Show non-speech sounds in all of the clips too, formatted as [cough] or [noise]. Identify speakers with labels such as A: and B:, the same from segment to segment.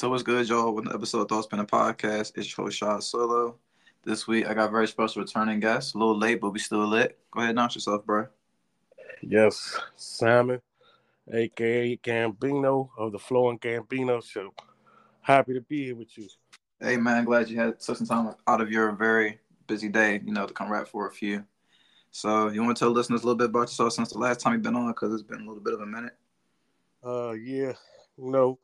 A: So what's good, y'all? With the episode of Thoughts Spinning Podcast, it's your host Sean Solo. This week I got very special returning guest. A little late, but we still lit. Go ahead, and announce yourself, bro.
B: Yes, Simon, aka Gambino of the Flow and Gambino Show. Happy to be here with you.
A: Hey man, glad you had took some time out of your very busy day, you know, to come rap for a few. So you want to tell listeners a little bit about yourself since the last time you've been on, because it's been a little bit of a minute.
B: Uh, yeah, you know,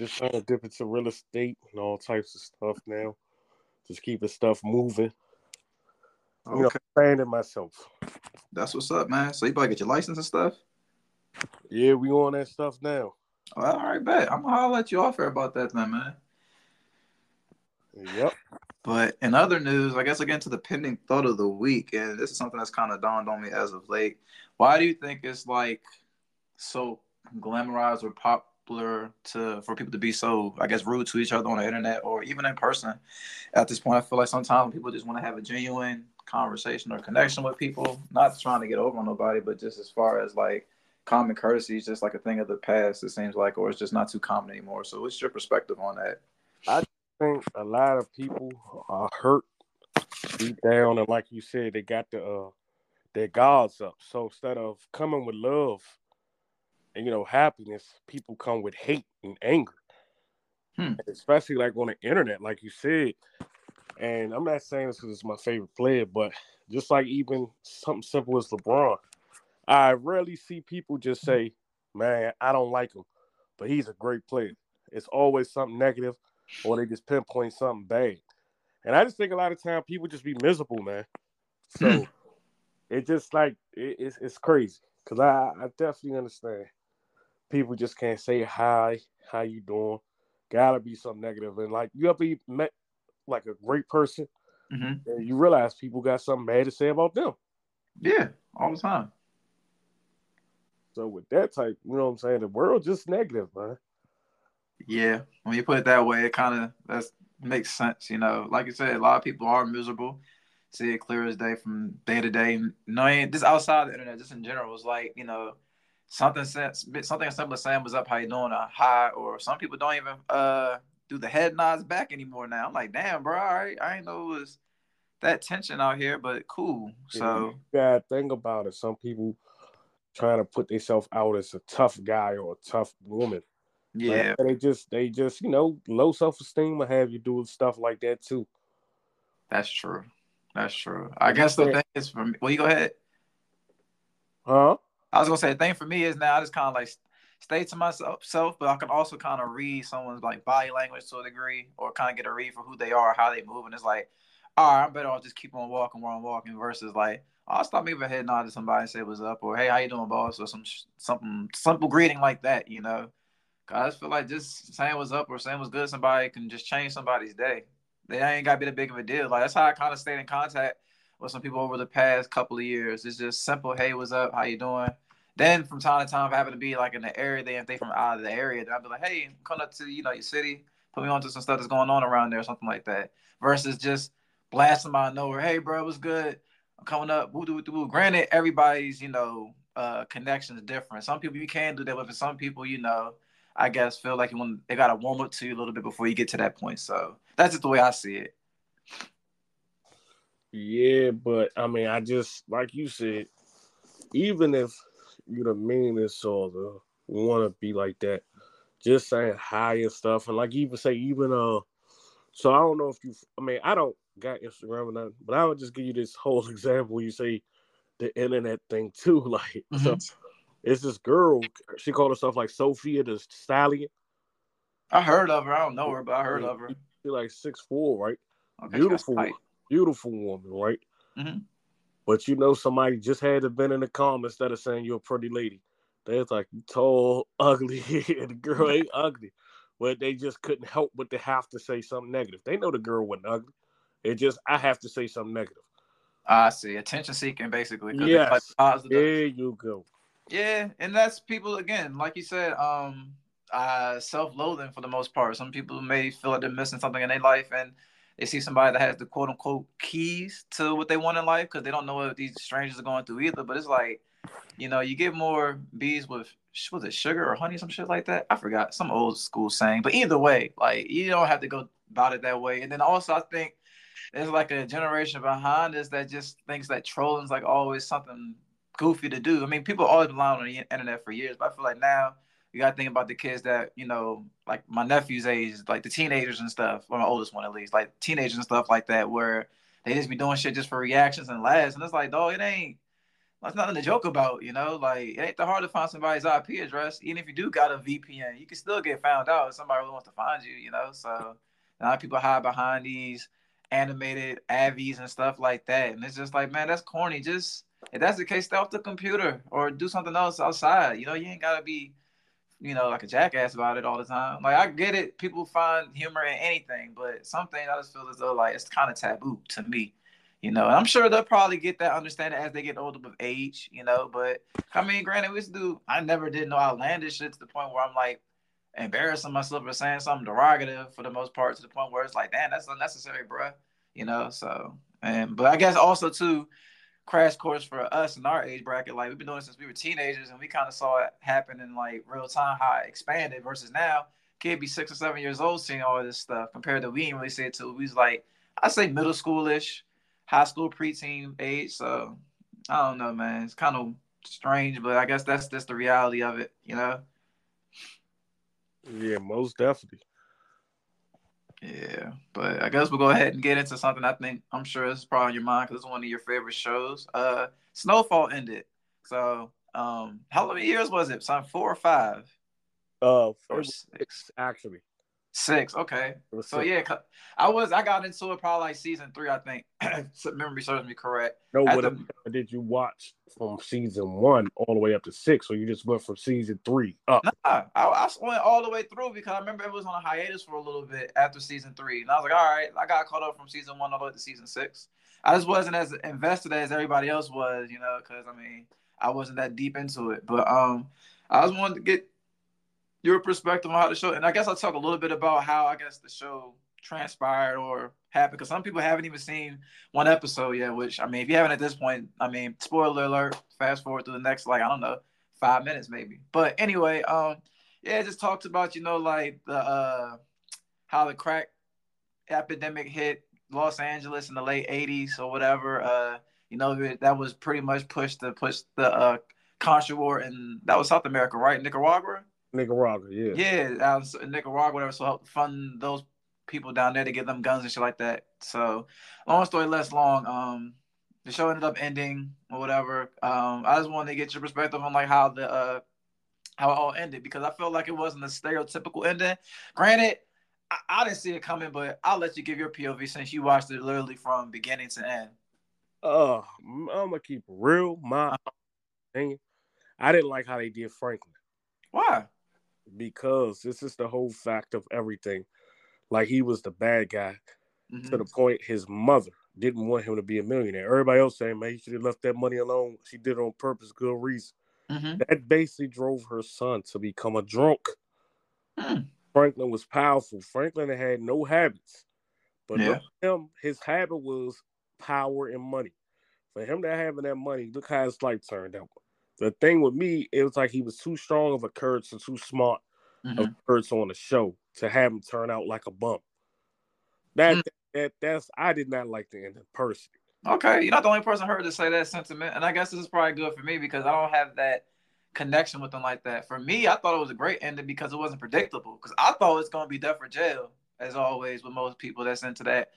B: just trying to dip into real estate and all types of stuff now. Just keeping stuff moving. You know,
A: Okay,
B: expanding myself.
A: that's what's up, man. So you probably get your license and stuff.
B: Yeah, we on that stuff now.
A: Oh, all right, bet. I'm gonna holler at you off here about that, then, man.
B: Yep.
A: But in other news, I guess again to the pending thought of the week, and this is something that's kind of dawned on me as of late. Why do you think it's like so glamorized or popular to for people to be so, I guess, rude to each other on the internet or even in person? At this point, I feel like sometimes people just want to have a genuine conversation or connection with people, not trying to get over on nobody, but just as far as like common courtesy is just like a thing of the past. It seems like, or it's just not too common anymore. So, what's your perspective on that?
B: I think a lot of people are hurt deep down, and like you said, they got the uh, their guards up. So instead of coming with love you know happiness, people come with hate and anger.
A: Hmm.
B: Especially like on the internet, like you said. And I'm not saying this because it's my favorite player, but just like even something simple as LeBron, I rarely see people just say, "Man, I don't like him," but he's a great player. It's always something negative, or they just pinpoint something bad. And I just think a lot of time people just be miserable, man. So it just like it, it's it's crazy because I I definitely understand people just can't say hi, how you doing. Gotta be something negative, and like you ever met like a great person,
A: hmm
B: and you realize people got something bad to say about them.
A: Yeah, all the time.
B: So with that type, you know what I'm saying, the world just negative, man.
A: Yeah, when you put it that way, it kind of that makes sense. You know, like you said, a lot of people are miserable. See it clear as day from day to day. No, just outside the internet, just in general. It's like you know, something something simple as saying "What's up? How you doing?" A hi, or some people don't even uh do the head nods back anymore. Now I'm like, damn, bro, all right, I ain't know it was that tension out here, but cool. So
B: gotta think about it. Some people trying to put themselves out as a tough guy or a tough woman.
A: yeah,
B: Like, they just they just you know low self esteem will have you do stuff like that too.
A: that's true. That's true. I guess the thing is for me. Well, you go ahead.
B: Huh?
A: I was gonna say the thing for me is now I just kind of like stay to myself, self, but I can also kind of read someone's like body language to a degree, or kind of get a read for who they are, how they move, and it's like, all right, I'm better off just keep on walking where I'm walking versus like, oh, I'll stop a head nod to somebody and say what's up, or hey, how you doing, boss, or some something simple greeting like that, you know. I just feel like just saying what's up or saying what's good somebody can just change somebody's day. They ain't got to be that big of a deal. Like that's how I kind of stayed in contact with some people over the past couple of years. It's just simple, hey, what's up? How you doing? Then from time to time, if I happen to be like in the area, then if they from out of the area, then I'll be like, hey, come up to you know your city, put me on to some stuff that's going on around there, or something like that. Versus just blasting my nowhere, hey, bro, what's good? I'm coming up. Granted, everybody's you know uh connection is different. Some people you can do that with, and some people you know. I guess feel like you want they gotta warm up to you a little bit before you get to that point. So that's just the way I see it.
B: Yeah, but I mean, I just like you said, even if you the meanest or the want to be like that, just saying hi and stuff, and like even say even uh, so I don't know if you, I mean, I don't got Instagram or nothing, but I would just give you this whole [laughs] example. You say the internet thing too, [laughs] like so. It's this girl. She called herself like Sophia the Stallion.
A: I heard of her. I don't know her, but I heard of her.
B: She like six four, right?
A: Okay,
B: Beautiful,
A: that's tight.
B: Beautiful woman, right?
A: Mhm.
B: But you know, somebody just had to been in the comments that are saying you're a pretty lady. They was like, tall, [laughs] ugly, and the girl ain't [laughs] ugly. But they just couldn't help but to have to say something negative. They know the girl wasn't ugly. It just I have to say something negative.
A: I see. Attention seeking, basically.
B: Yes. There you go.
A: Yeah, and that's people again, like you said, um, uh, self-loathing for the most part. Some people may feel like they're missing something in their life, and they see somebody that has the quote unquote keys to what they want in life because they don't know what these strangers are going through either. But it's like you know, you get more bees with was it sugar or honey, some shit like that. I forgot some old school saying, but either way, like you don't have to go about it that way. And then also, I think there's like a generation behind us that just thinks that trolling's like always something goofy to do. I mean, people always been lying on the internet for years, but I feel like now you got to think about the kids that you know, like my nephew's age, like the teenagers and stuff, or my oldest one at least, like teenagers and stuff like that, where they just be doing shit just for reactions and laughs, and it's like, dog, it ain't. That's nothing to joke about, you know. Like it ain't that hard to find somebody's IP address. Even if you do got a VPN, you can still get found out if somebody really wants to find you, you know. So a lot of people hide behind these animated avies and stuff like that, and it's just like, man, that's corny. Just if that's the case, stay off the computer or do something else outside. You know, you ain't gotta be you know, like a jackass about it all the time. Like I get it, people find humor in anything, but something I just feel as though like it's kind of taboo to me. You know, and I'm sure they'll probably get that understanding as they get older with age, you know. But I mean, granted, we do I never did know outlandish shit to the point where I'm like embarrassing myself or saying something derogative for the most part to the point where it's like, damn, that's unnecessary, bro. You know, so and but I guess also too, crash course for us in our age bracket. Like we've been doing it since we were teenagers, and we kind of saw it happen in like real time how it expanded. Versus now, kid be six or seven years old seeing all this stuff compared to we didn't really see it till we was like I say middle schoolish, high school preteen age. So I don't know, man. It's kind of strange, but I guess that's just the reality of it, you know.
B: Yeah, most definitely.
A: Yeah, but I guess we'll go ahead and get into something I think I'm sure is probably on your mind because it's one of your favorite shows. Uh, Snowfall ended. So, um, how many years was it? Some four or five?
B: Uh, four, six actually.
A: Six. Okay. So yeah, I was I got into it probably like season three, I think. [clears throat] memory serves me correct.
B: No, what the, did you watch from season one all the way up to six, or you just went from season three up?
A: Nah, I, I went all the way through because I remember it was on a hiatus for a little bit after season three, and I was like, all right, I got caught up from season one all the way to season six. I just wasn't as invested as everybody else was, you know, because I mean, I wasn't that deep into it. But um, I just wanted to get your perspective on how the show, and I guess I'll talk a little bit about how I guess the show transpired or happened because some people haven't even seen one episode yet. Which I mean, if you haven't at this point, I mean, spoiler alert. Fast forward to the next, like I don't know, five minutes maybe. But anyway, um, yeah, just talks about you know like the uh how the crack epidemic hit Los Angeles in the late '80s or whatever. Uh, you know that was pretty much pushed to push the uh Contra war, and that was South America, right? Nicaragua.
B: Nicaragua, yeah.
A: Yeah, was Nicaragua, whatever. So help fund those people down there to get them guns and shit like that. So, long story less long. Um, the show ended up ending or whatever. Um, I just wanted to get your perspective on like how the uh how it all ended because I felt like it wasn't a stereotypical ending. Granted, I, I didn't see it coming, but I'll let you give your POV since you watched it literally from beginning to end.
B: Uh, I'm gonna keep real. My opinion, I didn't like how they did Franklin.
A: Why?
B: Because this is the whole fact of everything. Like he was the bad guy mm-hmm. to the point his mother didn't want him to be a millionaire. Everybody else saying, man, he should have left that money alone. She did it on purpose, good reason. Mm-hmm. That basically drove her son to become a drunk. Mm. Franklin was powerful. Franklin had no habits. But yeah. him, his habit was power and money. For him to having that money, look how his life turned out. The thing with me, it was like he was too strong of a Kurtz and too smart mm-hmm. of on the show to have him turn out like a bump. That, mm-hmm. that that's I did not like the ending personally.
A: Okay, you're not the only person heard to say that sentiment, and I guess this is probably good for me because I don't have that connection with them like that. For me, I thought it was a great ending because it wasn't predictable. Because I thought it's gonna be death or jail, as always with most people that's into that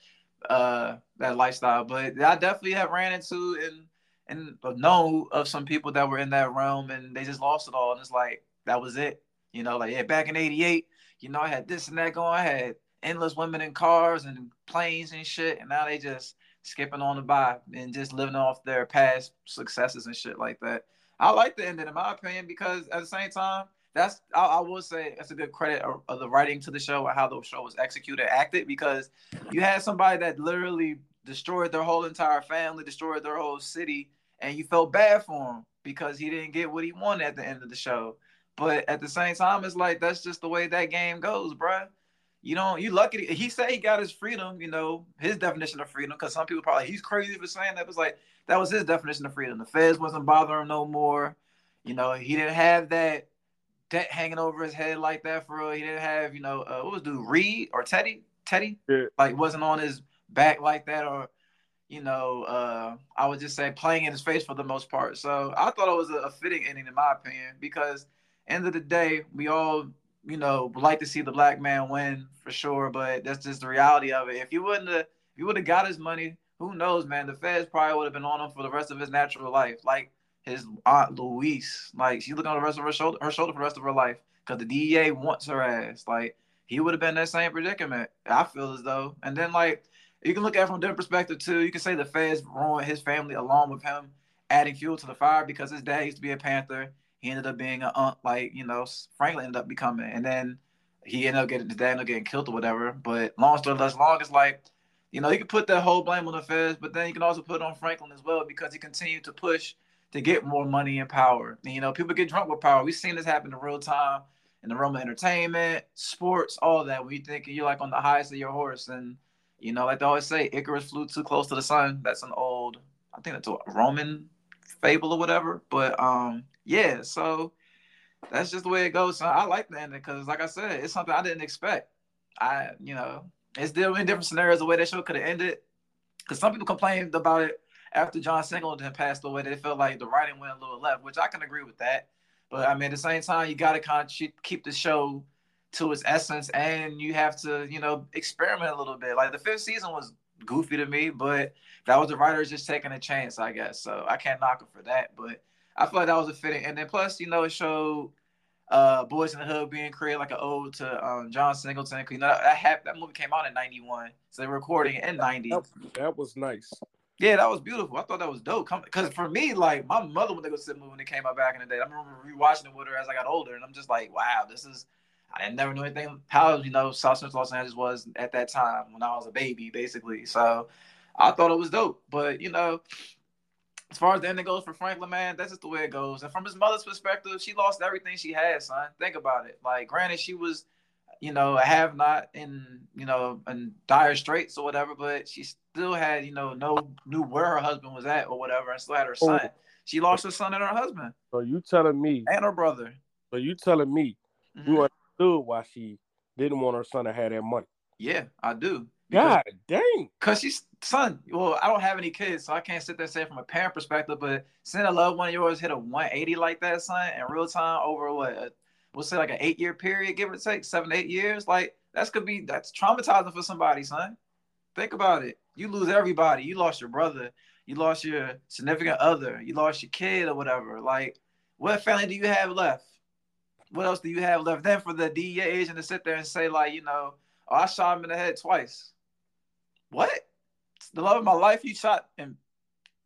A: uh that lifestyle. But I definitely have ran into and and know of some people that were in that realm and they just lost it all. And it's like, that was it. You know, like, yeah, back in 88, you know, I had this and that going. I had endless women in cars and planes and shit. And now they just skipping on the by and just living off their past successes and shit like that. I like the ending, in my opinion, because at the same time, that's I, I will say that's a good credit of, of, the writing to the show and how the show was executed, acted, because you had somebody that literally destroyed their whole entire family, destroyed their whole city, and you felt bad for him because he didn't get what he wanted at the end of the show. But at the same time, it's like that's just the way that game goes, bruh. you know, you lucky. He said he got his freedom, you know, his definition of freedom. Because some people probably he's crazy for saying that. It was like that was his definition of freedom. The feds wasn't bothering him no more. You know, he didn't have that debt hanging over his head like that for real. He didn't have, you know, uh, what was dude Reed or Teddy? Teddy,
B: Yeah.
A: like wasn't on his back like that, or you know, uh, I would just say playing in his face for the most part. So I thought it was a, a fitting ending in my opinion because end of the day, we all you know, like to see the black man win for sure, but that's just the reality of it. If you wouldn't have, if you would have got his money, who knows, man? The feds probably would have been on him for the rest of his natural life, like his aunt Louise. Like she's looking on the rest of her shoulder, her shoulder for the rest of her life, because the DEA wants her ass. Like he would have been in that same predicament. I feel as though, and then like you can look at it from a different perspective too. You can say the feds ruined his family along with him, adding fuel to the fire because his dad used to be a Panther he ended up being a like you know Franklin ended up becoming, and then he ended up getting his dad ended up getting killed or whatever. But long story less long, it's like you know you can put that whole blame on the feds, but then you can also put it on Franklin as well because he continued to push to get more money and power. And, you know people get drunk with power. We've seen this happen in real time in the realm of entertainment, sports, all that. When you think you're like on the highest of your horse, and you know like they always say, Icarus flew too close to the sun. That's an old, I think that's a Roman fable or whatever. But um yeah, so that's just the way it goes. So I like the ending because, like I said, it's something I didn't expect. I, you know, it's still in different scenarios the way that show could have ended. Because some people complained about it after John Singleton passed away. They felt like the writing went a little left, which I can agree with that. But I mean, at the same time, you got to kind of keep the show to its essence, and you have to, you know, experiment a little bit. Like the fifth season was goofy to me, but that was the writers just taking a chance, I guess. So I can't knock them for that. But I feel like that was a fitting. And then plus, you know, it showed uh Boyz n the Hood being created like an ode to um, John Singleton. You know, that, that, that movie came out in '91, so they're recording in '90.
B: That, that, was nice.
A: Yeah, that was beautiful. I thought that was dope. Because for me, like my mother, when they go see the movie when it came out back in the day, I remember rewatching it with her as I got older, and I'm just like, wow, this is. I never knew anything how you know South Central Los Angeles was at that time when I was a baby, basically. So I thought it was dope. But you know, as far as the ending goes for Franklin, man, that's just the way it goes. And from his mother's perspective, she lost everything she had, son. Think about it. Like, granted, she was, you know, a have not in, you know, in dire straits or whatever, but she still had, you know, no knew where her husband was at or whatever, and still had her son. Oh. She lost her son and her husband.
B: So you telling me
A: and her brother.
B: So you telling me mm-hmm. you understood why she didn't want her son to have that money?
A: Yeah, I do.
B: God dang.
A: Cause she's son. Well, I don't have any kids, so I can't sit there and say from a parent perspective. But seeing a loved one of yours hit a 180 like that, son, in real time over what a, we'll say like an eight year period, give or take seven, eight years, like that's could be that's traumatizing for somebody, son. Think about it. You lose everybody. You lost your brother. You lost your significant other. You lost your kid or whatever. Like, what family do you have left? What else do you have left? Then for the DEA agent to sit there and say, like, you know, oh, I shot him in the head twice what? The love of my life you shot in,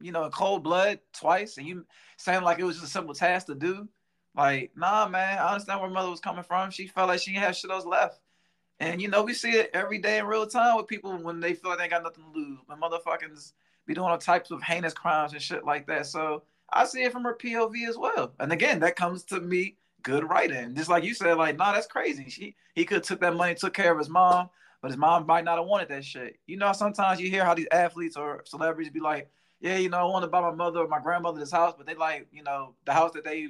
A: you know, in cold blood twice, and you saying like it was just a simple task to do. Like, nah, man, I understand where mother was coming from. She felt like she didn't have shit else left. And you know, we see it every day in real time with people when they feel like they got nothing to lose. When motherfuckers be doing all types of heinous crimes and shit like that. So I see it from her POV as well. And again, that comes to me good writing. Just like you said, like, nah, that's crazy. She he could have took that money, took care of his mom, but his mom might not have wanted that shit. You know, sometimes you hear how these athletes or celebrities be like, yeah, you know, I want to buy my mother or my grandmother this house, but they like, you know, the house that they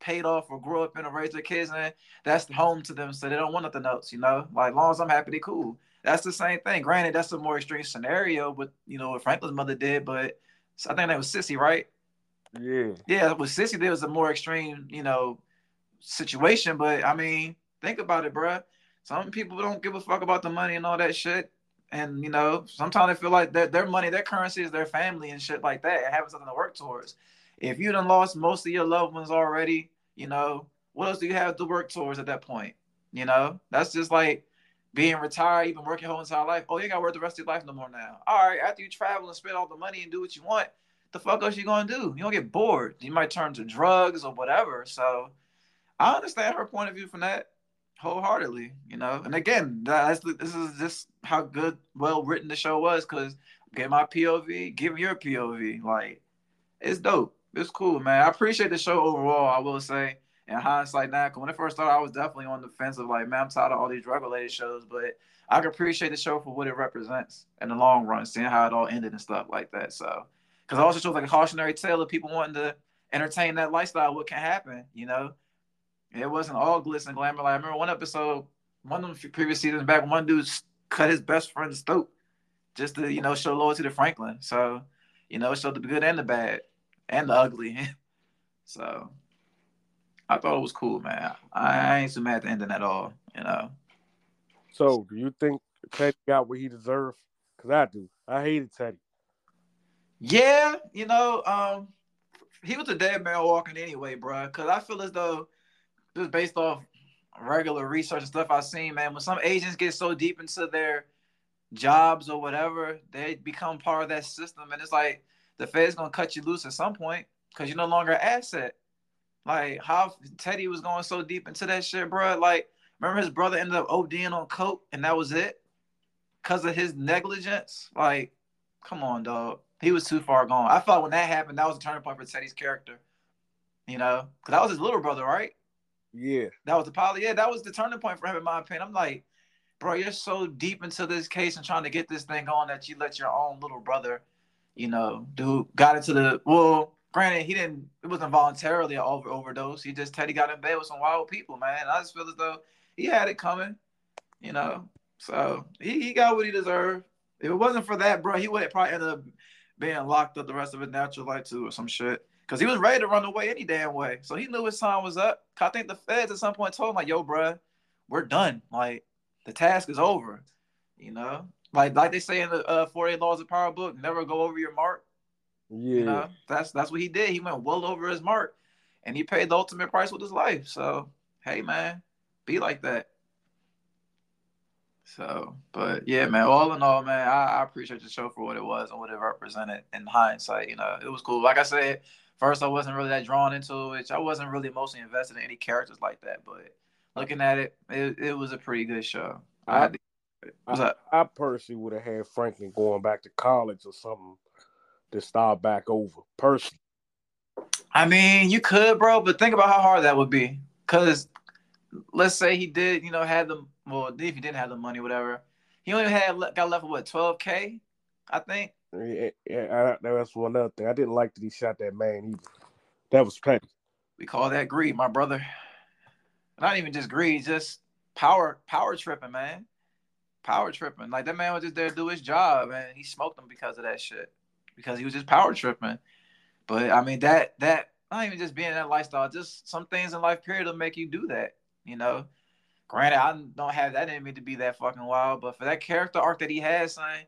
A: paid off or grew up in or raised their kids in, that's home to them. So they don't want nothing else, you know? Like, long as I'm happy, they cool. That's the same thing. Granted, that's a more extreme scenario, but, you know, what Franklin's mother did, but I think that was Sissy, right?
B: Yeah.
A: Yeah, with Sissy, there was a more extreme, you know, situation. But I mean, think about it, bruh. Some people don't give a fuck about the money and all that shit. And you know, sometimes they feel like that their money, their currency is their family and shit like that, having something to work towards. If you done lost most of your loved ones already, you know, what else do you have to work towards at that point? You know, that's just like being retired, even working whole entire life. Oh, you gotta work the rest of your life no more now. All right, after you travel and spend all the money and do what you want, the fuck else you gonna do? You don't get bored. You might turn to drugs or whatever. So I understand her point of view from that wholeheartedly, you know. And again, that's this is just how good, well written the show was because get my POV, give your POV. Like, it's dope. It's cool, man. I appreciate the show overall. I will say in hindsight now, because when it first started, I was definitely on the fence of like, man, I'm tired of all these drug related shows, but I can appreciate the show for what it represents in the long run, seeing how it all ended and stuff like that. So, because also shows like a cautionary tale of people wanting to entertain that lifestyle, what can happen, you know? It wasn't all glitz and glamour. Like I remember one episode, one of the previous seasons back, one dude cut his best friend's throat just to, you know, show loyalty to Franklin. So, you know, it showed the good and the bad and the ugly. [laughs] so I thought it was cool, man. I ain't so mad at the ending at all, you know.
B: So, do you think Teddy got what he deserved? Because I do. I hated Teddy.
A: Yeah, you know, um, he was a dead man walking anyway, bro. Because I feel as though just based off regular research and stuff I've seen, man, when some agents get so deep into their jobs or whatever, they become part of that system, and it's like the Fed's gonna cut you loose at some point because you're no longer an asset. Like how Teddy was going so deep into that shit, bro. Like remember his brother ended up ODing on coke, and that was it because of his negligence. Like, come on, dog. He was too far gone. I thought when that happened, that was a turning point for Teddy's character. You know, because that was his little brother, right?
B: Yeah.
A: That was the poly. Yeah, that was the turning point for him, in my opinion. I'm like, bro, you're so deep into this case and trying to get this thing on that you let your own little brother, you know, dude got into the well. Granted, he didn't. It wasn't voluntarily an over overdose. He just Teddy got in bed with some wild people, man. I just feel as though he had it coming, you know. So he, he got what he deserved. If it wasn't for that, bro, he would have probably end up being locked up the rest of his natural life too, or some shit because he was ready to run away any damn way. So he knew his time was up. I think the feds at some point told him like, "Yo, bro, we're done. Like the task is over." You know, like like they say in the uh, 48 Laws of Power book, never go over your mark.
B: Yeah,
A: you know, that's that's what he did. He went well over his mark, and he paid the ultimate price with his life. So hey, man, be like that. So, but yeah, man. All in all, man, I, I appreciate the show for what it was and what it represented. In hindsight, you know, it was cool. Like I said, first I wasn't really that drawn into it. I wasn't really emotionally invested in any characters like that. But looking at it, it, it was a pretty good show. I, I,
B: I, I personally would have had Franklin going back to college or something to start back over. Personally.
A: I mean, you could, bro, but think about how hard that would be. Cause let's say he did, you know, had the well, if he didn't have the money, whatever, he only had got left with what twelve k, I think.
B: Yeah, yeah, that's one other thing. I didn't like that he shot that man either. That was petty.
A: We call that greed, my brother. Not even just greed, just power, power tripping, man. Power tripping. Like that man was just there to do his job, and he smoked him because of that shit. Because he was just power tripping. But I mean that that not even just being that lifestyle, just some things in life period will make you do that. You know. Granted, I don't have that in me to be that fucking wild, but for that character arc that he has, son,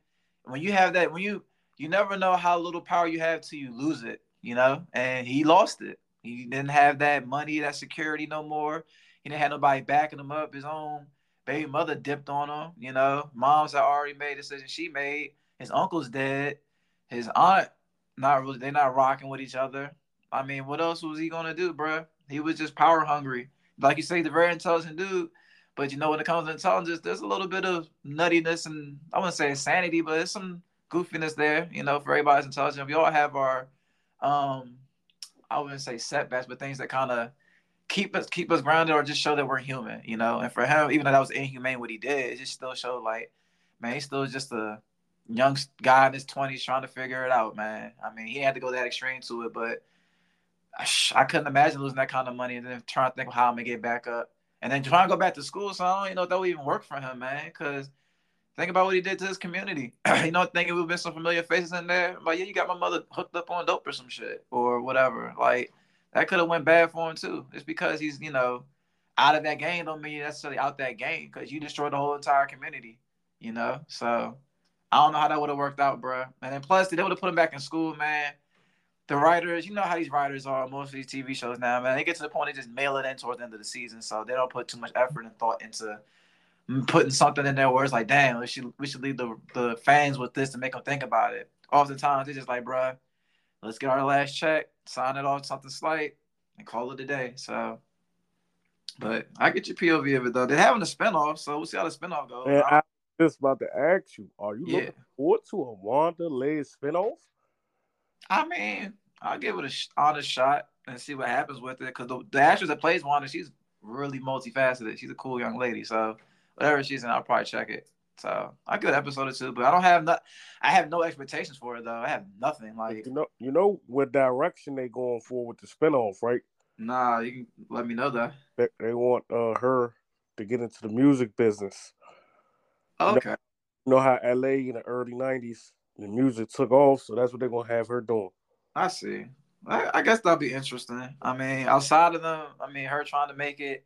A: when you have that, when you you never know how little power you have till you lose it, you know? And he lost it. He didn't have that money, that security no more. He didn't have nobody backing him up. His own baby mother dipped on him, you know. Mom's had already made a decision she made. His uncle's dead. His aunt, not really, they're not rocking with each other. I mean, what else was he gonna do, bro? He was just power hungry. Like you say, the very intelligent dude. But you know, when it comes to intelligence, there's a little bit of nuttiness and I wouldn't say insanity, but it's some goofiness there, you know, for everybody's intelligent. We all have our um I wouldn't say setbacks, but things that kind of keep us keep us grounded or just show that we're human, you know. And for him, even though that was inhumane what he did, it just still showed like, man, he's still just a young guy in his twenties trying to figure it out, man. I mean, he had to go that extreme to it, but I, couldn't imagine losing that kind of money and then trying to think of how I'm gonna get back up, and then trying to go back to school. So I don't even know that would even work for him, man, because Think about what he did to his community. [clears throat] you know, thinking we've been some familiar faces in there. But yeah, you got my mother hooked up on dope or some shit or whatever. Like that could have went bad for him too. It's because he's you know out of that game don't mean necessarily out that game because you destroyed the whole entire community. You know, so I don't know how that would have worked out, bro. And then plus they would have put him back in school, man. The writers, you know how these writers are most of these TV shows now, man. They get to the point they just mail it in towards the end of the season, so they don't put too much effort and thought into putting something in there where it's like, damn, we should we should leave the the fans with this to make them think about it. Oftentimes they're just like, bruh, let's get our last check, sign it off something slight, and call it a day. So, but I get your POV of it though. They're having a spinoff, so we'll see how the spinoff goes.
B: And I just about to ask you, are you yeah. looking forward to a Wanda led spinoff?
A: I mean, I'll give it a honest shot. and see what happens with it. Because the, the actress that plays Wanda, she's really multifaceted. She's a cool young lady. So whatever season, I'll probably check it. So I give episode or two, but I don't have not. I have no expectations for it though. I have nothing like
B: you know. You know what direction they going for with the spinoff, right?
A: Nah, you can let me know that.
B: They, they want uh, her to get into the music business.
A: Okay.
B: You know, you know how LA in the early '90s the music took off, so that's what they're gonna have her doing.
A: I see. I, I guess that'll be interesting. I mean, outside of them, I mean, her trying to make it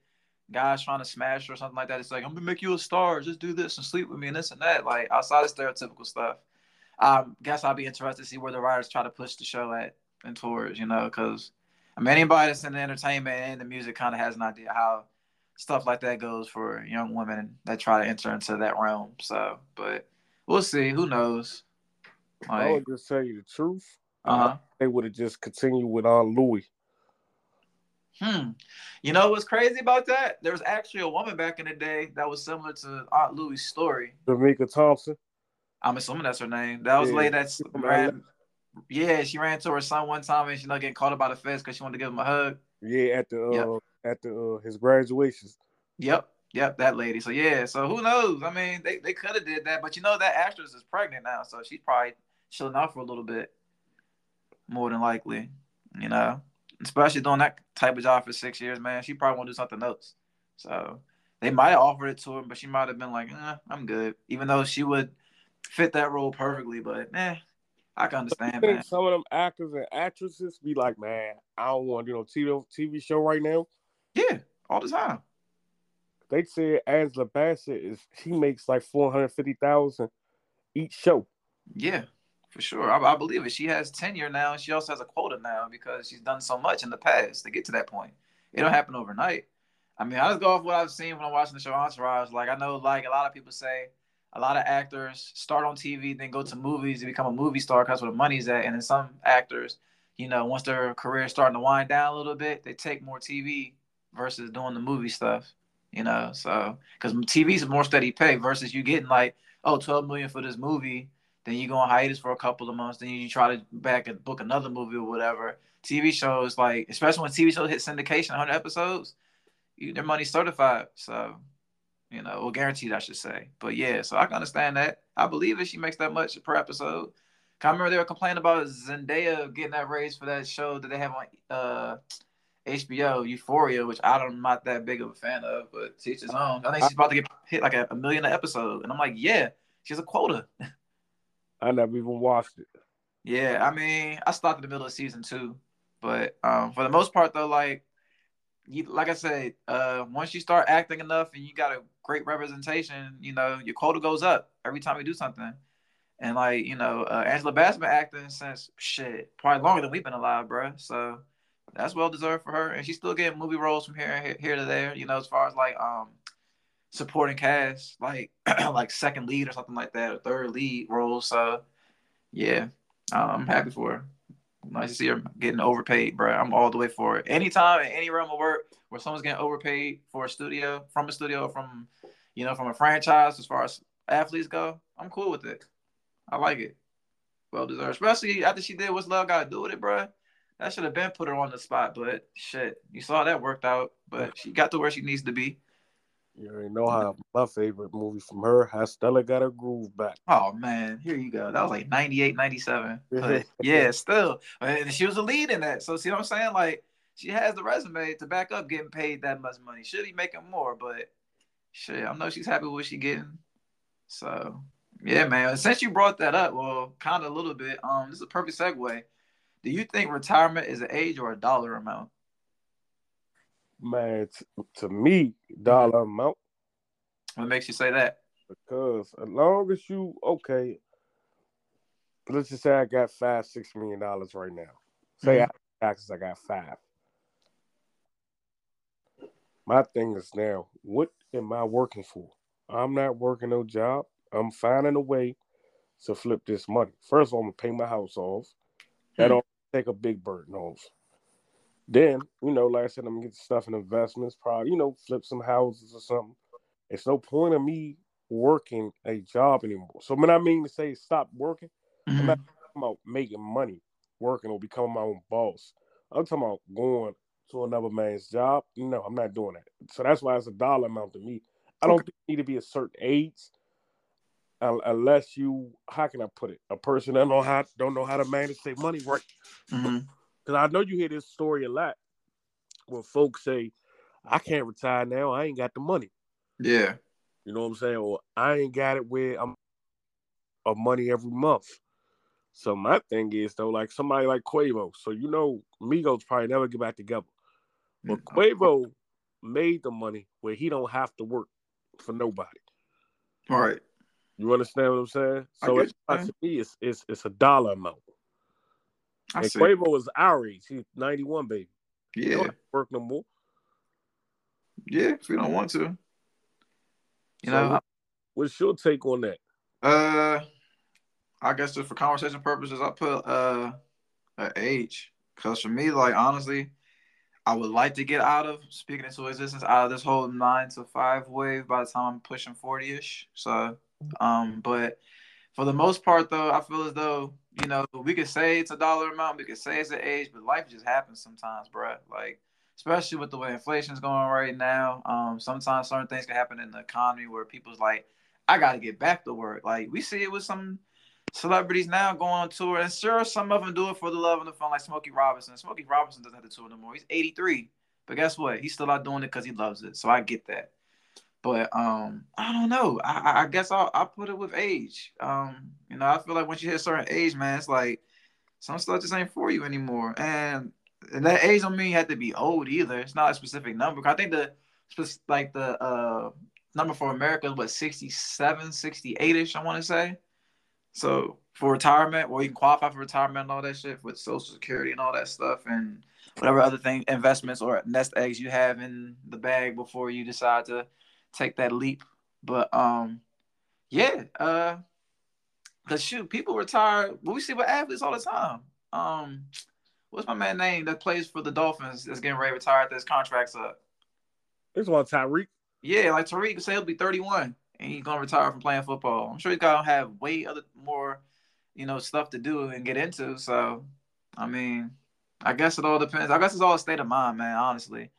A: guys trying to smash or something like that. It's like, I'm gonna make you a star, just do this and sleep with me and this and that. Like outside of stereotypical stuff. I guess I'll be interested to see where the writers try to push the show at and towards, you know, because I mean anybody that's in the entertainment and the music kind of has an idea how stuff like that goes for young women that try to enter into that realm. So, but we'll see. Who knows?
B: Like, I would just tell you the truth.
A: Uh-huh.
B: They would have just continued with Aunt Louie.
A: Hmm. You know what's crazy about that? There was actually a woman back in the day that was similar to Aunt Louie's story.
B: Jamaica Thompson.
A: I'm assuming that's her name. That was yeah. lady that ran. Yeah, she ran to her son one time and she not getting caught up by the feds because she wanted to give him a hug.
B: Yeah, at the uh, yep. at the uh, his graduations.
A: Yep, yep, that lady. So yeah, so who knows? I mean, they, they could have did that, but you know that actress is pregnant now, so she's probably chilling out for a little bit, more than likely. You know especially doing that type of job for six years, man, she probably want to do something else. So they might have offered it to her, but she might have been like, eh, I'm good. Even though she would fit that role perfectly, but eh, I can understand. Man.
B: Some of them actors and actresses be like, man, I don't want you know TV TV show right now.
A: Yeah, all the time.
B: They said Angela Bassett is she makes like four hundred fifty thousand each show.
A: Yeah, for sure. I, I, believe it. She has tenure now. She also has a quota now because she's done so much in the past to get to that point. It don't happen overnight. I mean, I just go off what I've seen when I'm watching the show Entourage. Like I know, like a lot of people say, a lot of actors start on TV, then go to movies to become a movie star because where the money's at. And then some actors, you know, once their career is starting to wind down a little bit, they take more TV versus doing the movie stuff. You know, so because TV is more steady pay versus you getting like, oh, 12 million for this movie then you go on hiatus for a couple of months. Then you try to back and book another movie or whatever. TV shows like, especially when TV shows hit syndication, 100 episodes, you, their money's certified. So, you know, or guaranteed, I should say. But yeah, so I can understand that. I believe that she makes that much per episode. I remember they were complaining about Zendaya getting that raise for that show that they have on uh, HBO, Euphoria, which I don't, not that big of a fan of, but teach his own. I think she's about to get hit like a, a million an episode. And I'm like, yeah, she's a quota. [laughs]
B: I never even watched it.
A: Yeah, I mean, I stopped in the middle of season two, but um, for the most part, though, like, you, like I said, uh, once you start acting enough and you got a great representation, you know, your quota goes up every time you do something. And like, you know, uh, Angela Bass been acting since shit, probably longer than we've been alive, bro. So that's well deserved for her, and she's still getting movie roles from here here, here to there. You know, as far as like um supporting cast, like [clears throat] like second lead or something like that, or third lead role. So yeah, I'm happy for her. Nice to see her getting overpaid, bro. I'm all the way for it. Anytime in any realm of work where someone's getting overpaid for a studio, from a studio, from you know, from a franchise, as far as athletes go, I'm cool with it. I like it. Well deserved, especially after she did what's love got to do with it, bro. That should have been put her on the spot, but shit, you saw that worked out. But she got to where she needs to be.
B: You already know how my favorite movie from her, How Stella Got Her Groove Back.
A: Oh man, here you go. That was like 98, 97. But [laughs] yeah, still. And she was a lead in that. So see what I'm saying? Like she has the resume to back up getting paid that much money. Should be making more, but shit, I know she's happy with what she getting. So yeah, man. Since you brought that up, well, kind of a little bit. Um, this is a perfect segue. Do you think retirement is an age or a dollar amount?
B: Man, t- to me, dollar amount.
A: What makes you say that?
B: Because as long as you okay, let's just say I got five, six million dollars right now. Say mm-hmm. taxes, I got five. My thing is now, what am I working for? I'm not working no job. I'm finding a way to flip this money. First of all, I'm gonna pay my house off. That don't mm-hmm. take a big burden off. Then, you know, like I said, I'm gonna get stuff in investments, probably, you know, flip some houses or something. It's no point of me working a job anymore. So when I mean to say stop working, mm-hmm. I'm not talking about making money, working or becoming my own boss. I'm talking about going to another man's job. No, I'm not doing that. So that's why it's a dollar amount to me. I don't think you need to be a certain age unless you how can I put it? A person that know how don't know how to manage their money right. Because. I know you hear this story a lot where folks say, I can't retire now, I ain't got the money.
A: Yeah.
B: You know what I'm saying? Or I ain't got it where I'm of money every month. So my thing is though, like somebody like Quavo. So you know Migos probably never get back together. But mm-hmm. Quavo made the money where he don't have to work for nobody.
A: All right.
B: You understand what I'm saying? So it's, to me, it's, it's it's a dollar amount. I and see. Quavo is our age. He's 91, baby.
A: Yeah.
B: work no more.
A: Yeah, if you don't want to. You so know,
B: what's your take on that?
A: Uh, I guess just for conversation purposes, I put uh an age because for me, like honestly, I would like to get out of speaking into existence out of this whole nine to five wave by the time I'm pushing forty ish. So, um, but for the most part, though, I feel as though you know we could say it's a dollar amount, we could say it's an age, but life just happens sometimes, bro. Like especially with the way inflation's going right now. Um, sometimes certain things can happen in the economy where people's like, I got to get back to work. Like we see it with some celebrities now going on tour, and sure, some of them do it for the love and the fun, like Smokey Robinson. Smokey Robinson doesn't have to tour no more. He's 83, but guess what? He's still out doing it because he loves it. So I get that. But um, I don't know. I, I guess I'll, I'll put it with age. Um, you know, I feel like once you hit a certain age, man, it's like some stuff just ain't for you anymore. And, and that age don't mean you have to be old either. It's not a specific number. I think the like the uh number for America is what 67, 68 ish. I want to say. So for retirement, well, you can qualify for retirement and all that shit with Social Security and all that stuff, and whatever other thing, investments or nest eggs you have in the bag before you decide to take that leap. But um, yeah, uh, cause shoot, people retire. Well, we see with athletes all the time. Um, what's my man name that plays for the Dolphins that's getting ready to retire after his contract's up?
B: This one Tyreek.
A: Yeah, like Tyreek say he'll be 31 and he's gonna retire from playing football. I'm sure he's gonna have way other more, you know, stuff to do and get into. So, I mean, I guess it all depends. I guess it's all a state of mind, man. Honestly,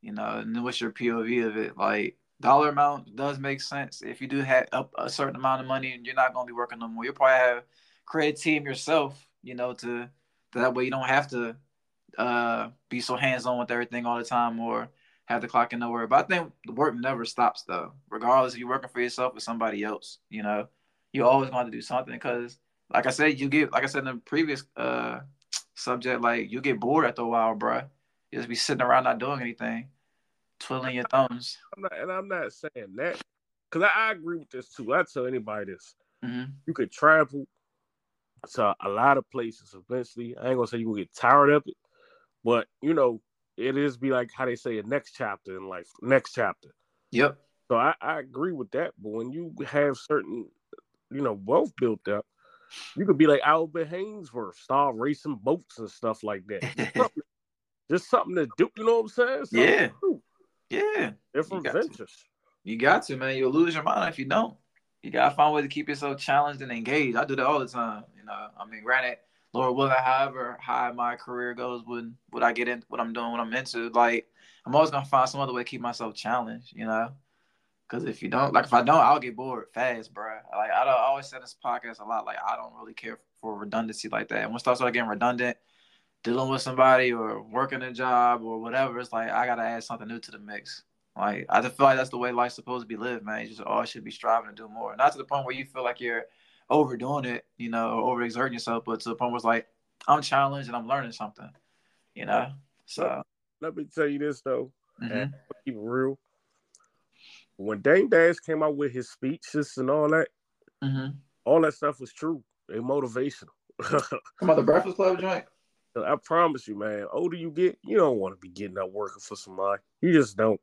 A: you know, and what's your POV of it? Like dollar amount does make sense. If you do have up a certain amount of money and you're not gonna be working no more, you'll probably have create a team yourself. You know, to that way you don't have to uh, be so hands on with everything all the time or have the clock in nowhere. But I think the work never stops though, regardless if you're working for yourself or somebody else. You know, you're always going to do something because, like I said, you get like I said in the previous uh subject, like you get bored after a while, bro. You just be sitting around not doing anything, twiddling your thumbs.
B: I'm not, and I'm not saying that because I, I, agree with this too. I tell anybody this: mm-hmm. you could travel to a lot of places eventually. I ain't gonna say you will get tired of it, but you know it is be like how they say a next chapter in life, next chapter.
A: Yep.
B: So I, I agree with that. But when you have certain, you know, wealth built up, you could be like Albert Haynesworth, start racing boats and stuff like that. Just [laughs] something, just something to do. You know what I'm saying?
A: Something yeah. Yeah.
B: Different you ventures. To.
A: You got to, man. You'll lose your mind if you don't. You gotta find a way to keep yourself challenged and engaged. I do that all the time. You know, I mean, granted, Lord willing, however high my career goes, when would I get in what I'm doing, what I'm into, like I'm always gonna find some other way to keep myself challenged, you know. Because if you don't, like, if I don't, I'll get bored fast, bro. Like I, don't, I always say this podcast a lot. Like I don't really care for redundancy like that. And once I start getting redundant, dealing with somebody or working a job or whatever, it's like I gotta add something new to the mix. Like I just feel like that's the way life's supposed to be lived, man. You just always should be striving to do more. Not to the point where you feel like you're overdoing it, you know, or overexerting yourself, but to the point where it's like I'm challenged and I'm learning something, you know. So
B: let me tell you this though, mm-hmm. and keep it real. When Dame Dash came out with his speeches and all that, mm-hmm. all that stuff was true and motivational. [laughs]
A: Come on, the Breakfast Club joint.
B: I promise you, man. Older you get, you don't want to be getting up working for somebody. You just don't.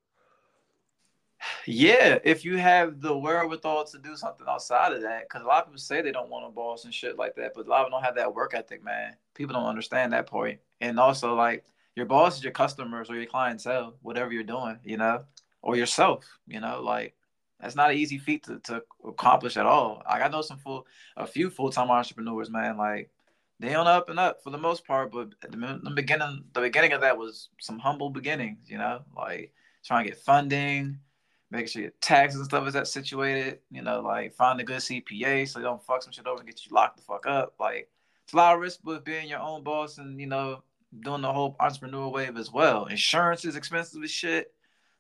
A: Yeah, if you have the wherewithal to do something outside of that, because a lot of people say they don't want a boss and shit like that, but a lot of them don't have that work ethic, man. People don't understand that point. And also, like, your boss is your customers or your clientele, whatever you're doing, you know, or yourself, you know, like that's not an easy feat to, to accomplish at all. Like I know some full, a few full time entrepreneurs, man. Like they on up and up for the most part. But the, beginning, the beginning of that was some humble beginnings. You know, like trying to get funding, making sure your taxes and stuff is that situated. You know, like find a good CPA so they don't fuck some shit over and get you locked the fuck up. Like it's a lot of risk with being your own boss and you know doing the whole entrepreneur wave as well. Insurance is expensive as shit.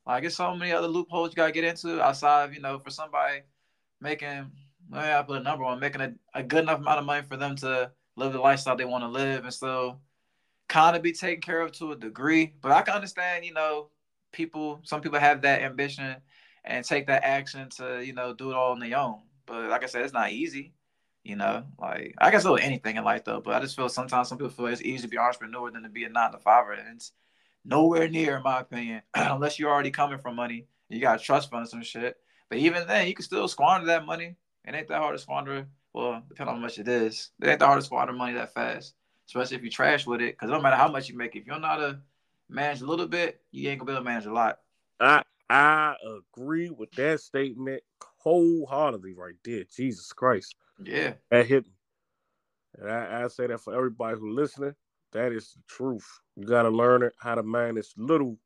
A: Like, there's so many other loopholes you gotta get into outside of, you know, for somebody making, I put a number on making a, a good enough amount of money for them to live the lifestyle they want to live and still kind of be taken care of to a degree. But I can understand, you know, people, some people have that ambition and take that action to, you know, do it all on their own. But like I said, it's not easy. You know, like I guess with anything in life though, but I just feel sometimes some people feel it's easier to be an entrepreneur than to be a nine to five, and it's nowhere near, in my opinion, [clears throat] unless you're already coming from money. You got trust funds and some shit. But even then, you can still squander that money. It ain't that hard to squander. Well, depending on how much it is, it ain't that hard to squander money that fast. Especially if you trash with it, because no matter how much you make, if you're not a manage a little bit, you ain't gonna be able to manage a lot.
B: I I agree with that statement wholeheartedly right there. Jesus Christ.
A: Yeah.
B: That hit me. And I, I say that for everybody who listening. That is the truth. You got to learn it how to manage little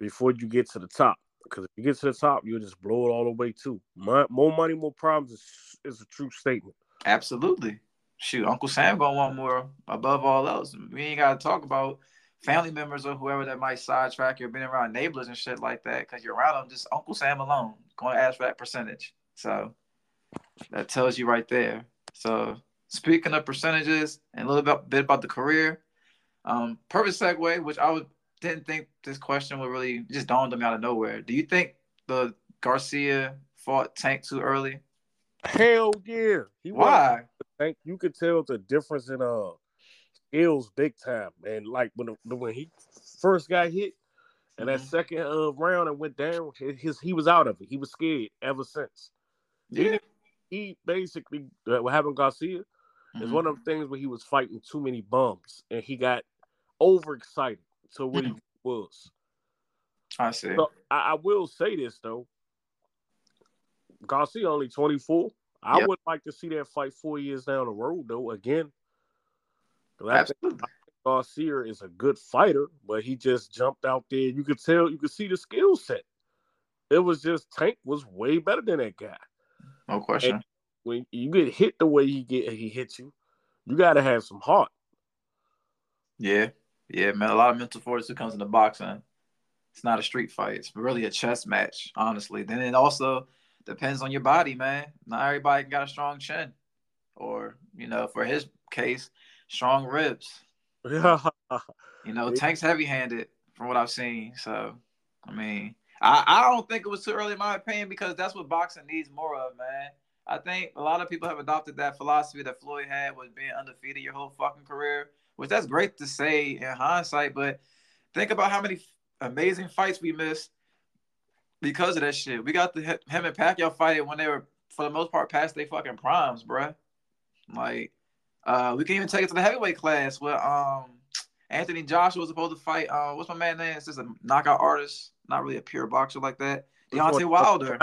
B: before you get to the top. Because if you get to the top, you'll just blow it all the way too. more money, more problems is, is a true statement.
A: Absolutely. Shoot, Uncle Sam gonna want more above all else. We ain't gotta talk about family members or whoever that might sidetrack you or being around neighbors and shit like that because you're around them. Just Uncle Sam alone to ask for that percentage. So that tells you right there. So speaking of percentages and a little bit, bit about the career, um, perfect segue, which I would, didn't think this question would really just dawned on me out of nowhere. Do you think the Garcia fought Tank too early?
B: Hell yeah.
A: He Why?
B: Tank, you could tell the difference in uh skills big time, And Like when when he first got hit, and mm-hmm. that second uh, round and went down, his he was out of it. He was scared ever since.
A: Yeah.
B: He, he basically uh, what happened Garcia mm-hmm. is one of the things where he was fighting too many bumps and he got overexcited to what he was. [laughs]
A: I see.
B: So I, I, will say this though. Garcia only 24. I yep. would like to see that fight four years down the road though, again.
A: Absolutely.
B: Garcia is a good fighter, but he just jumped out there. You could tell, you could see the skill set. It was just Tank was way better than that guy.
A: No question.
B: And when you get hit the way he get he hits you, you got to have some heart.
A: Yeah, yeah, man. A lot of mental fortitude comes into boxing. It's not a street fight. It's really a chess match, honestly. Then it also depends on your body, man. Not everybody got a strong chin, or you know, for his case, strong ribs.
B: Yeah. [laughs]
A: you know, Tank's heavy handed from what I've seen. So, I mean, I, I don't think it was too early in my opinion because that's what boxing needs more of, man. I think a lot of people have adopted that philosophy that Floyd had was being undefeated your whole fucking career, which that's great to say in hindsight, but think about how many amazing fights we missed because of that shit. We got the him and Pacquiao fight when they were for the most part past their fucking primes, bruh. Like uh, we can even take it to the heavyweight class where um Anthony Joshua was supposed to fight. Uh, what's my man name? It's just a knockout artist, not really a pure boxer like that. Deontay Wilder.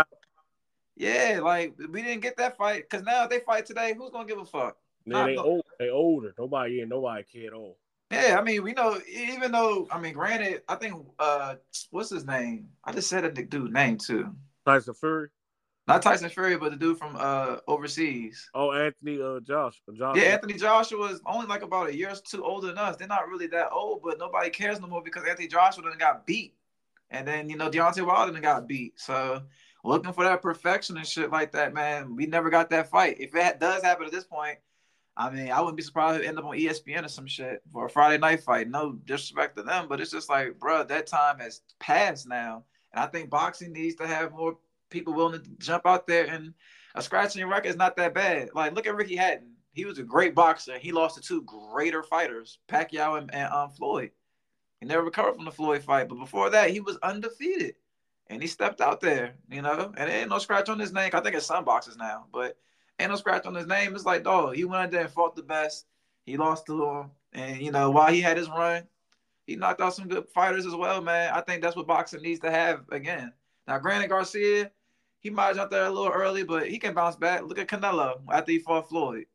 A: Yeah, like we didn't get that fight because now if they fight today, who's gonna give a fuck?
B: Yeah, they old, they older. Nobody, yeah, nobody cared old.
A: Yeah, I mean, we know. Even though, I mean, granted, I think uh, what's his name? I just said a dude name too.
B: Tyson Fury.
A: Not Tyson Fury, but the dude from uh overseas.
B: Oh, Anthony uh Josh. Josh.
A: Yeah, Anthony Joshua is only like about a year or two older than us. They're not really that old, but nobody cares no more because Anthony Joshua then got beat. And then, you know, Deontay Wilder then got beat. So looking for that perfection and shit like that, man. We never got that fight. If it does happen at this point, I mean, I wouldn't be surprised it end up on ESPN or some shit for a Friday night fight. No disrespect to them, but it's just like, bro, that time has passed now. And I think boxing needs to have more people willing to jump out there and a scratch in scratching record is not that bad. Like look at Ricky Hatton. He was a great boxer. He lost to two greater fighters, Pacquiao and, and um, Floyd. He never recovered from the Floyd fight, but before that, he was undefeated. And he stepped out there, you know, and there ain't no scratch on his name. I think it's some boxes now, but ain't no scratch on his name. It's like, dog, he went out there and fought the best. He lost to him. And, you know, while he had his run, he knocked out some good fighters as well, man. I think that's what boxing needs to have again. Now, granted, Garcia, he might jump there a little early, but he can bounce back. Look at Canelo after he fought Floyd.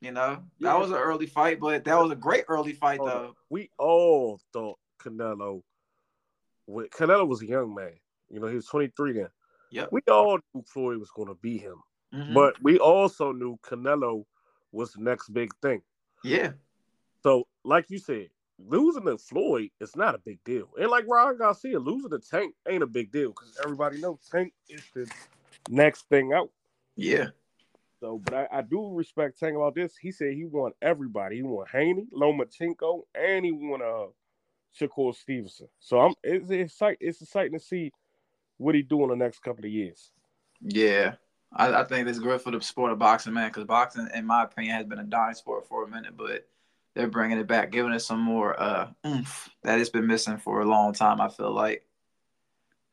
A: You know,
B: Yeah.
A: that was an early fight, but that was a great early fight
B: Hold
A: though.
B: We all thought Canelo. Canelo was a young man, you know, he was 23 then.
A: Yep.
B: We all knew Floyd was going to beat him,
A: Mhm.
B: but we also knew Canelo was the next big thing.
A: yeah,
B: So, like you said, losing to Floyd is not a big deal. And like Ryan Garcia, losing to Tank ain't a big deal because everybody knows Tank is the next thing out.
A: yeah,
B: So, but I, I do respect Tank about this. He said he won everybody. He won Haney, Lomachenko, and he won uh Shakur Stevenson. So I'm it's it's, it's exciting to see what he do in the next couple of years.
A: yeah. I, I think it's great for the sport of boxing, man, because boxing, in my opinion, has been a dying sport for a minute, but they're bringing it back, giving it some more uh oomph that it's been missing for a long time. I feel like.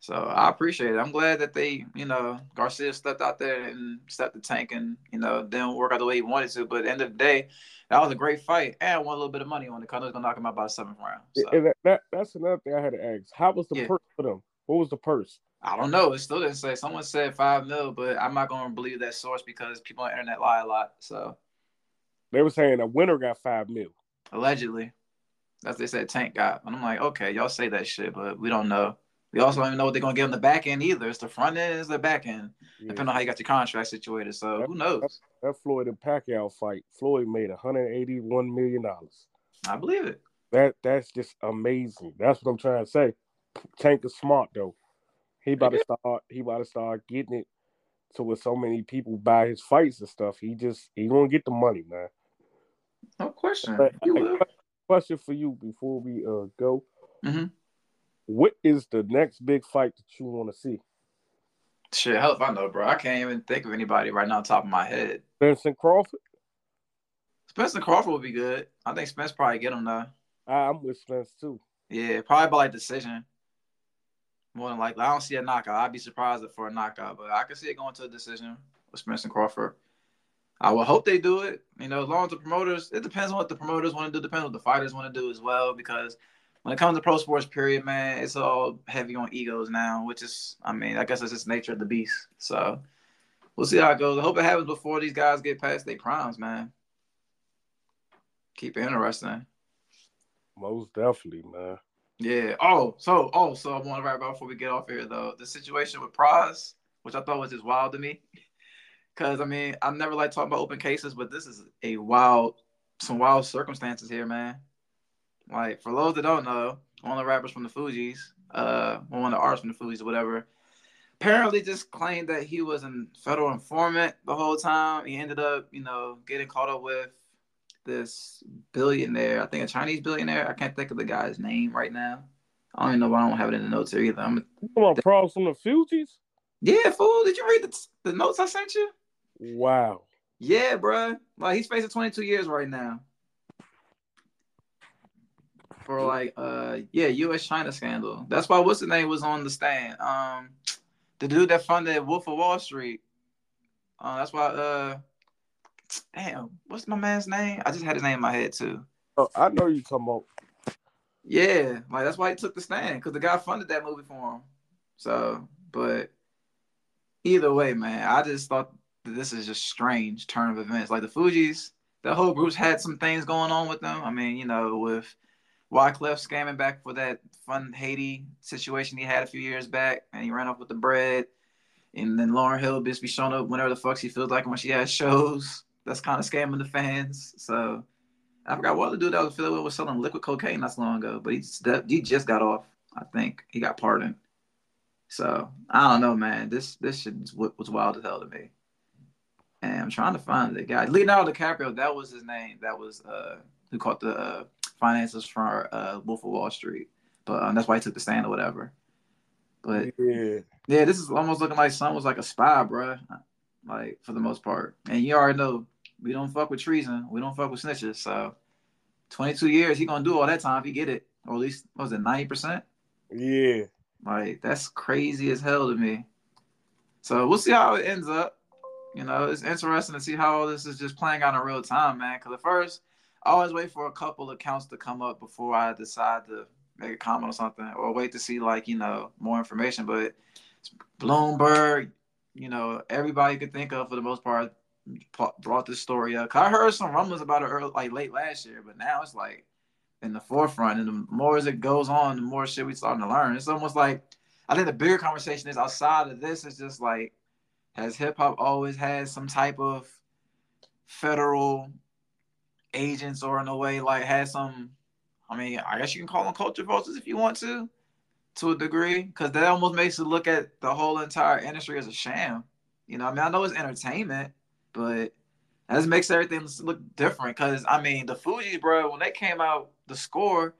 A: So I appreciate it. I'm glad that they, you know, Garcia stepped out there and stepped the tank and, you know, didn't work out the way he wanted to. But at the end of the day, that was a great fight and won a little bit of money on it. Connor's gonna knock him out by the seventh round. So
B: And that, that that's another thing I had to ask. How was the
A: Yeah.
B: purse for them? What was the purse?
A: I don't know. It still didn't say. Someone said five mil, but I'm not gonna believe that source because people on the internet lie a lot. So
B: They were saying a winner got five mil.
A: allegedly, that's what they said Tank got. And I'm like, okay, y'all say that shit, but we don't know. We also don't even know what they're gonna get on the back end either. It's the front end, it's the back end,
B: Yeah.
A: depending on how you got your contract situated. So who knows?
B: That Floyd and Pacquiao fight, Floyd made 181 million dollars.
A: I believe it.
B: That that's just amazing. That's what I'm trying to say. Tank is smart though. He about to start. He about to start getting it to where so many people buy his fights and stuff. He just he gonna get the money, man.
A: No question.
B: But
A: You
B: I-
A: will.
B: question for you before we uh go.
A: Mhm.
B: What is the next big fight that you want to see?
A: Shit, hell if I know, bro. I can't even think of anybody right now on top of my head.
B: Benson Crawford.
A: Spencer Crawford would be good. I think Spence probably get him though.
B: I'm with Spence too.
A: Yeah, probably by like decision. More than likely, I don't see a knockout. I'd be surprised for a knockout, but I can see it going to a decision with Spence and Crawford. I will hope they do it. You know, as long as the promoters, it depends on what the promoters want to do. Depends on what the fighters want to do as well. Because when it comes to pro sports, period, man, it's all heavy on egos now, which is, I mean, I guess it's just nature of the beast. So we'll see how it goes. I hope it happens before these guys get past their primes, man. Keep it interesting.
B: Most definitely, man.
A: Yeah. Oh, so oh, so I want to wrap about before we get off here though. The situation with Pras, which I thought was just wild to me, because I mean I'm never like talking about open cases, but this is a wild, some wild circumstances here, man. Like for those that don't know, one of the rappers from the Fugees, uh, one of the artists from the Fugees or whatever, apparently just claimed that he was a federal informant the whole time. He ended up, you know, getting caught up with this billionaire, I think a Chinese billionaire. I can't think of the guy's name right now. I don't even know why I don't have it in the notes here either. I'm,
B: Come on, problems from the Fugees.
A: yeah, fool. Did you read the, the notes I sent you?
B: Wow.
A: Yeah, bruh. Like he's facing 22 years right now for like uh yeah U.S. China scandal. That's why what's the name was on the stand. Um, the dude that funded Wolf of Wall Street. Uh, that's why uh, damn, what's my man's name? I just had his name in my head too.
B: Oh, I know you come up.
A: Yeah, like that's why he took the stand because the guy funded that movie for him. So, but either way, man, I just thought that this is just strange turn of events. Like the Fugees, the whole group's had some things going on with them. I mean, you know, with Wyclef scamming back for that fun Haiti situation he had a few years back, and he ran off with the bread. And then Lauryn Hill just be showing up whenever the fuck she feels like when she has shows. That's kind of scamming the fans. So I forgot what the dude that was Philly was selling liquid cocaine not so long ago, but he just, he just got off. I think he got pardoned. So I don't know, man. This this shit was wild as hell to me. And I'm trying to find the guy. Leonardo DiCaprio, that was his name. That was uh who caught the uh, finances from uh Wolf of Wall Street. But um, that's why he took the stand or whatever. But
B: Yeah.
A: yeah, this is almost looking like someone was like a spy, bro. Like for the most part. And you already know we don't fuck with treason. We don't fuck with snitches. So 22 years, he gonna do all that time if he get it. Or at least what was it 90%?
B: Yeah.
A: Like that's crazy as hell to me. So we'll see how it ends up. You know, it's interesting to see how all this is just playing out in real time, man. Because at first, I always wait for a couple accounts to come up before I decide to make a comment or something, or wait to see like you know more information. But Bloomberg, you know, everybody could think of for the most part, brought this story up. I heard some rumblings about it early, like late last year, but now it's like in the forefront. And the more as it goes on, the more shit we starting to learn. It's almost like I think the bigger conversation is outside of this. It's just like has hip hop always had some type of federal agents or in a way like had some I mean, I guess you can call them culture vultures if you want to, to a degree, because that almost makes you look at the whole entire industry as a sham. You know, I mean, I know it's entertainment, but that just makes everything look different. Because I mean, the Fugees, bro, when they came out, the score,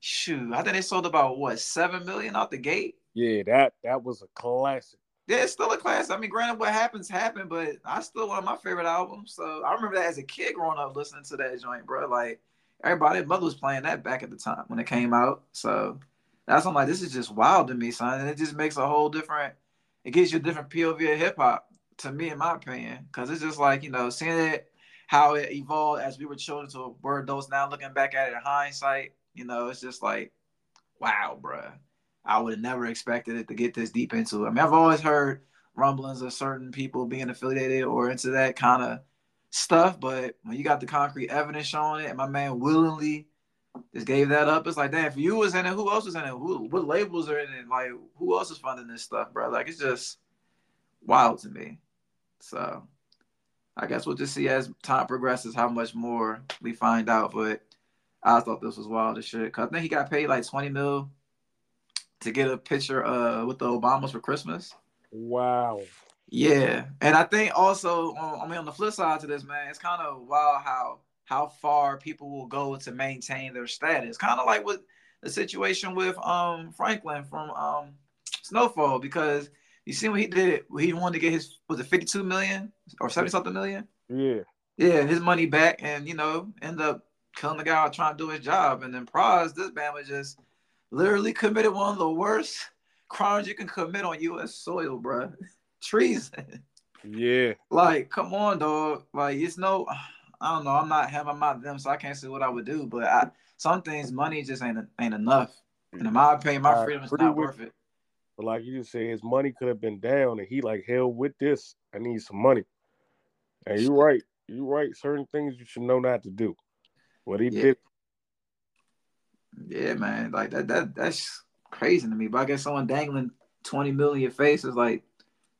A: shoot, I think they sold about what seven million out the gate.
B: Yeah, that that was a classic.
A: Yeah, it's still a classic. I mean, granted, what happens happened, but I still one of my favorite albums. So I remember that as a kid growing up listening to that joint, bro. Like everybody, mother was playing that back at the time when it came out. So that's I'm like, this is just wild to me, son. And it just makes a whole different. It gives you a different POV of hip hop, to me, in my opinion, because it's just like you know, seeing it how it evolved as we were children to where adults now looking back at it in hindsight. You know, it's just like, wow, bruh. I would have never expected it to get this deep into it. I mean, I've always heard rumblings of certain people being affiliated or into that kind of stuff, but when you got the concrete evidence showing it, and my man willingly just gave that up, it's like, damn, if you was in it, who else was in it? Who what labels are in it? Like, who else is funding this stuff, bro? Like, it's just wild to me. So, I guess we'll just see as time progresses how much more we find out. But I thought this was wild as shit. Cause I think he got paid like twenty mil to get a picture uh with the Obamas for Christmas.
B: Wow.
A: Yeah, and I think also, I mean, on the flip side to this, man, it's kind of wild how how far people will go to maintain their status. Kind of like with the situation with um Franklin from um Snowfall, because you see what he did he wanted to get his was it fifty two million or seventy something million?
B: Yeah,
A: yeah, his money back, and you know, end up killing the guy trying to do his job. And then Pras, this man was just literally committed one of the worst crimes you can commit on U.S. soil, bro [laughs] treason.
B: Yeah.
A: Like, come on, dog. Like, it's no, I don't know. I'm not him. I'm not them, so I can't say what I would do. But I, some things, money just ain't ain't enough. And in my opinion, my freedom is not worth it.
B: But like you just said, his money could have been down, and he like, hell with this. I need some money. And you're right. You're right. Certain things you should know not to do. What he
A: yeah.
B: did.
A: Yeah, man. Like that. That that's crazy to me. But I guess someone dangling twenty million faces, like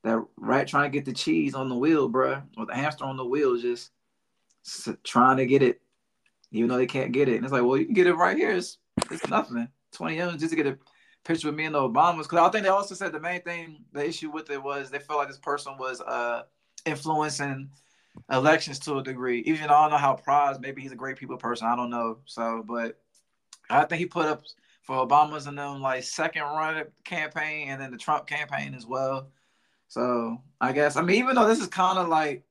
A: that rat trying to get the cheese on the wheel, bro, or the hamster on the wheel, just trying to get it, even though they can't get it. And it's like, well, you can get it right here. It's, it's nothing. 20 years just to get a picture with me and the Obamas. Because I think they also said the main thing, the issue with it was they felt like this person was uh, influencing elections to a degree. Even though I don't know how Pras, maybe he's a great people person. I don't know. So, but I think he put up for Obama's and then like second run campaign and then the Trump campaign as well. So I guess I mean even though this is kind of like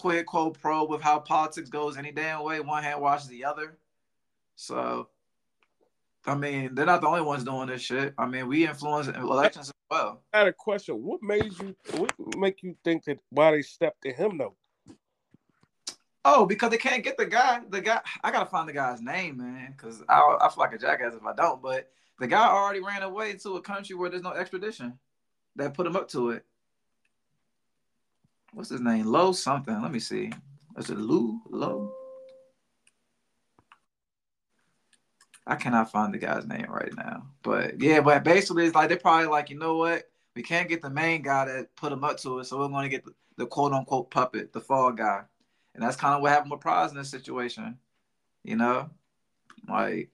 A: quid quo pro with how politics goes any damn way, one hand washes the other. So I mean they're not the only ones doing this shit. I mean we influence elections as well.
B: I had a question. What made you? What make you think that why they stepped to him though?
A: Oh, because they can't get the guy. The guy, I gotta find the guy's name, man, because I I feel like a jackass if I don't. But the guy already ran away to a country where there's no extradition. That put him up to it what's his name? Low something. Let me see. Is it Lou Low? I cannot find the guy's name right now. But yeah, but basically it's like they're probably like, you know what? We can't get the main guy that put him up to it, so we're going to get the, the quote unquote puppet, the fall guy. And that's kind of what happened with Pras in this situation. You know? Like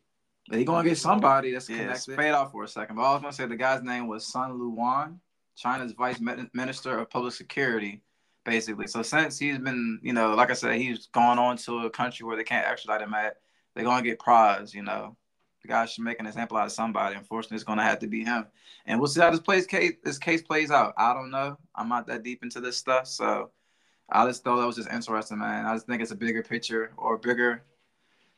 A: they're gonna get somebody that's yeah, connected. Fade off for a second, but I was gonna say the guy's name was Sun Luan, China's vice minister of public security basically. So since he's been, you know, like I said, he's gone on to a country where they can't extradite him at, they're gonna get Pras, you know. The guy should make an example out of somebody. Unfortunately, it's gonna have to be him. And we'll see how this plays case this case plays out. I don't know. I'm not that deep into this stuff. So I just thought that was just interesting, man. I just think it's a bigger picture or bigger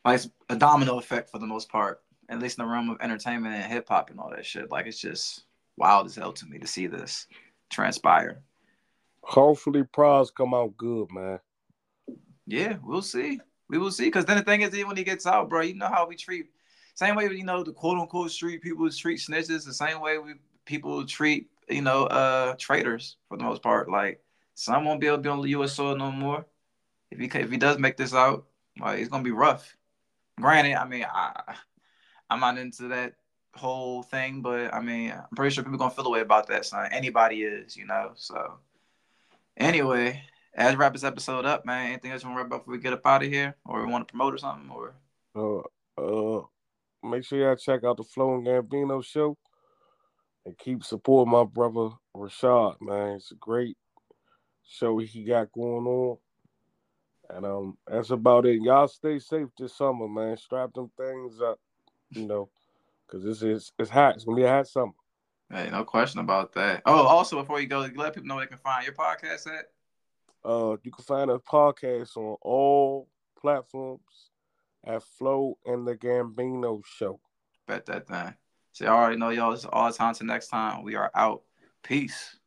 A: like a domino effect for the most part. At least in the realm of entertainment and hip hop and all that shit. Like it's just wild as hell to me to see this transpire.
B: Hopefully, Pras come out good, man.
A: Yeah, we'll see. We will see. Because then the thing is, even when he gets out, bro, you know how we treat. Same way, you know, the quote unquote street people treat snitches. The same way we people treat, you know, uh traitors for the most part. Like some won't be able to be on the U.S. soil no more. if he if he does make this out, like it's gonna be rough. Granted, I mean, I I'm not into that whole thing, but I mean, I'm pretty sure people gonna feel the way about that. So anybody is, you know. So anyway, as wrap this episode up, man. Anything else you want to wrap up before we get up out of here, or we want to promote or something, or?
B: Uh, uh, make sure y'all check out the Flo and Gambino show, and keep supporting my brother Rashad. Man, it's a great show he got going on. And um, that's about it. Y'all stay safe this summer, man. Strap them things up, you know, because this is it's hot. It's gonna be a hot summer.
A: Hey, no question about that. Oh, also before you go, let people know where they can find your podcast at.
B: Uh, you can find a podcast on all platforms at Flow and the Gambino Show.
A: Bet that thing. See, I already know y'all. It's all the time. Till next time, we are out. Peace.